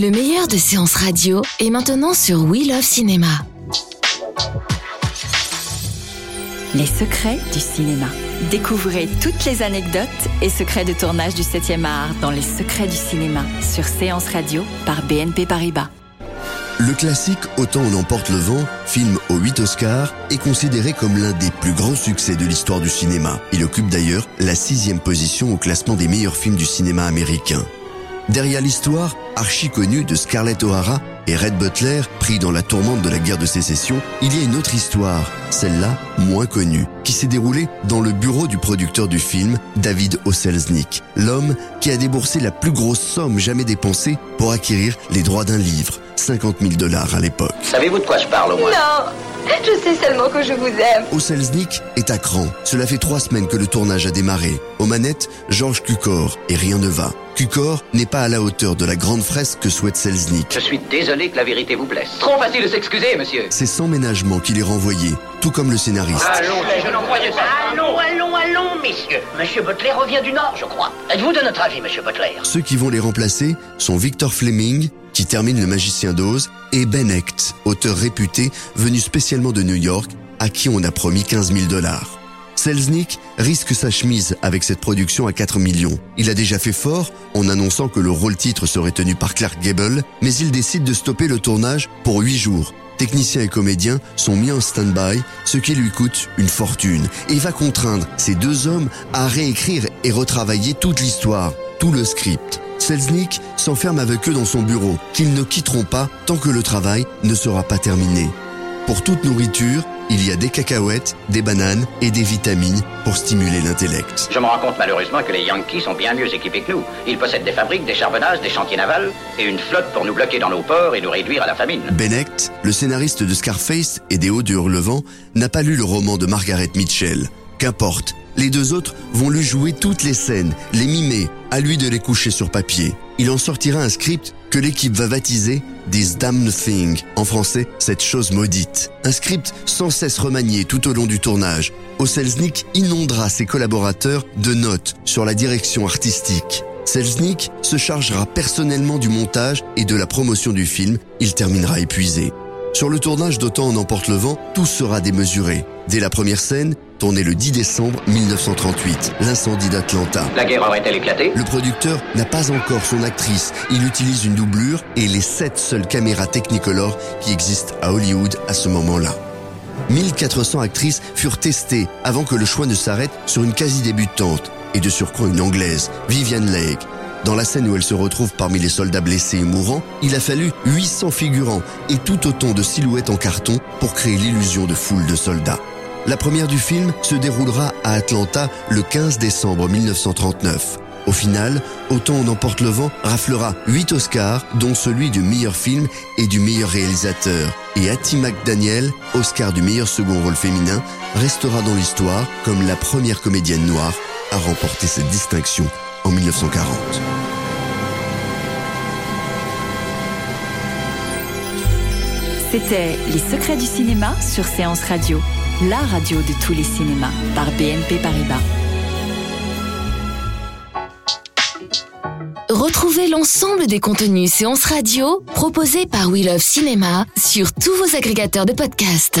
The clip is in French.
Le meilleur de séances radio est maintenant sur We Love Cinéma. Les secrets du cinéma. Découvrez toutes les anecdotes et secrets de tournage du 7e art dans Les secrets du cinéma sur Séance Radio par BNP Paribas. Le classique Autant on emporte le vent, film aux 8 Oscars, est considéré comme l'un des plus grands succès de l'histoire du cinéma. Il occupe d'ailleurs la sixième position au classement des meilleurs films du cinéma américain. Derrière l'histoire, archi connue de Scarlett O'Hara et Red Butler, pris dans la tourmente de la guerre de sécession, il y a une autre histoire, celle-là moins connue, qui s'est déroulée dans le bureau du producteur du film, David Oselznick, l'homme qui a déboursé la plus grosse somme jamais dépensée pour acquérir les droits d'un livre, 50 000 dollars à l'époque. Savez-vous de quoi je parle au moins? Non, je sais seulement que je vous aime. Oselznick est à cran. Cela fait trois semaines que le tournage a démarré. Aux manettes, Georges Cukor, et rien ne va. Cukor n'est pas à la hauteur de la grande fresque que souhaite Selznick. Je suis désolé que la vérité vous blesse. Trop facile de s'excuser, monsieur. C'est sans ménagement qu'il est renvoyé, tout comme le scénariste. Allons, je n'en croyais pas. Allons, allons, allons, messieurs. Monsieur Butler revient du Nord, je crois. Êtes-vous de notre avis, monsieur Butler Ceux qui vont les remplacer sont Victor Fleming, qui termine Le Magicien d'Oz, et Ben Hecht, auteur réputé venu spécialement de New York, à qui on a promis 15 000 dollars. Selznick risque sa chemise avec cette production à 4 millions. Il a déjà fait fort en annonçant que le rôle-titre serait tenu par Clark Gable, mais il décide de stopper le tournage pour 8 jours. Techniciens et comédiens sont mis en stand-by, ce qui lui coûte une fortune, et va contraindre ces deux hommes à réécrire et retravailler toute l'histoire, tout le script. Selznick s'enferme avec eux dans son bureau, qu'ils ne quitteront pas tant que le travail ne sera pas terminé. Pour toute nourriture, il y a des cacahuètes, des bananes et des vitamines pour stimuler l'intellect. Je me rends compte malheureusement que les Yankees sont bien mieux équipés que nous. Ils possèdent des fabriques, des charbonnages, des chantiers navals et une flotte pour nous bloquer dans nos ports et nous réduire à la famine. Bennett, le scénariste de Scarface et des Hauts du Hurlevent, n'a pas lu le roman de Margaret Mitchell. Qu'importe, les deux autres vont lui jouer toutes les scènes, les mimer, à lui de les coucher sur papier. Il en sortira un script que l'équipe va baptiser This Damned Thing, en français, cette chose maudite. Un script sans cesse remanié tout au long du tournage. Oselznick inondera ses collaborateurs de notes sur la direction artistique. Selznick se chargera personnellement du montage et de la promotion du film. Il terminera épuisé. Sur le tournage d'Autant en emporte le vent, tout sera démesuré. Dès la première scène, tournée le 10 décembre 1938, l'incendie d'Atlanta. La guerre aurait-elle éclaté? Le producteur n'a pas encore son actrice. Il utilise une doublure et les sept seules caméras Technicolor qui existent à Hollywood à ce moment-là. 1400 actrices furent testées avant que le choix ne s'arrête sur une quasi-débutante et de surcroît une anglaise, Viviane Leigh. Dans la scène où elle se retrouve parmi les soldats blessés et mourants, il a fallu 800 figurants et tout autant de silhouettes en carton pour créer l'illusion de foule de soldats. La première du film se déroulera à Atlanta le 15 décembre 1939. Au final, Autant on emporte le vent raflera 8 Oscars, dont celui du meilleur film et du meilleur réalisateur. Et Hattie McDaniel, Oscar du meilleur second rôle féminin, restera dans l'histoire comme la première comédienne noire à remporter cette distinction en 1940. C'était Les secrets du cinéma sur Séance Radio, la radio de tous les cinémas par BNP Paribas. Retrouvez l'ensemble des contenus séances radio proposés par We Love Cinéma sur tous vos agrégateurs de podcasts.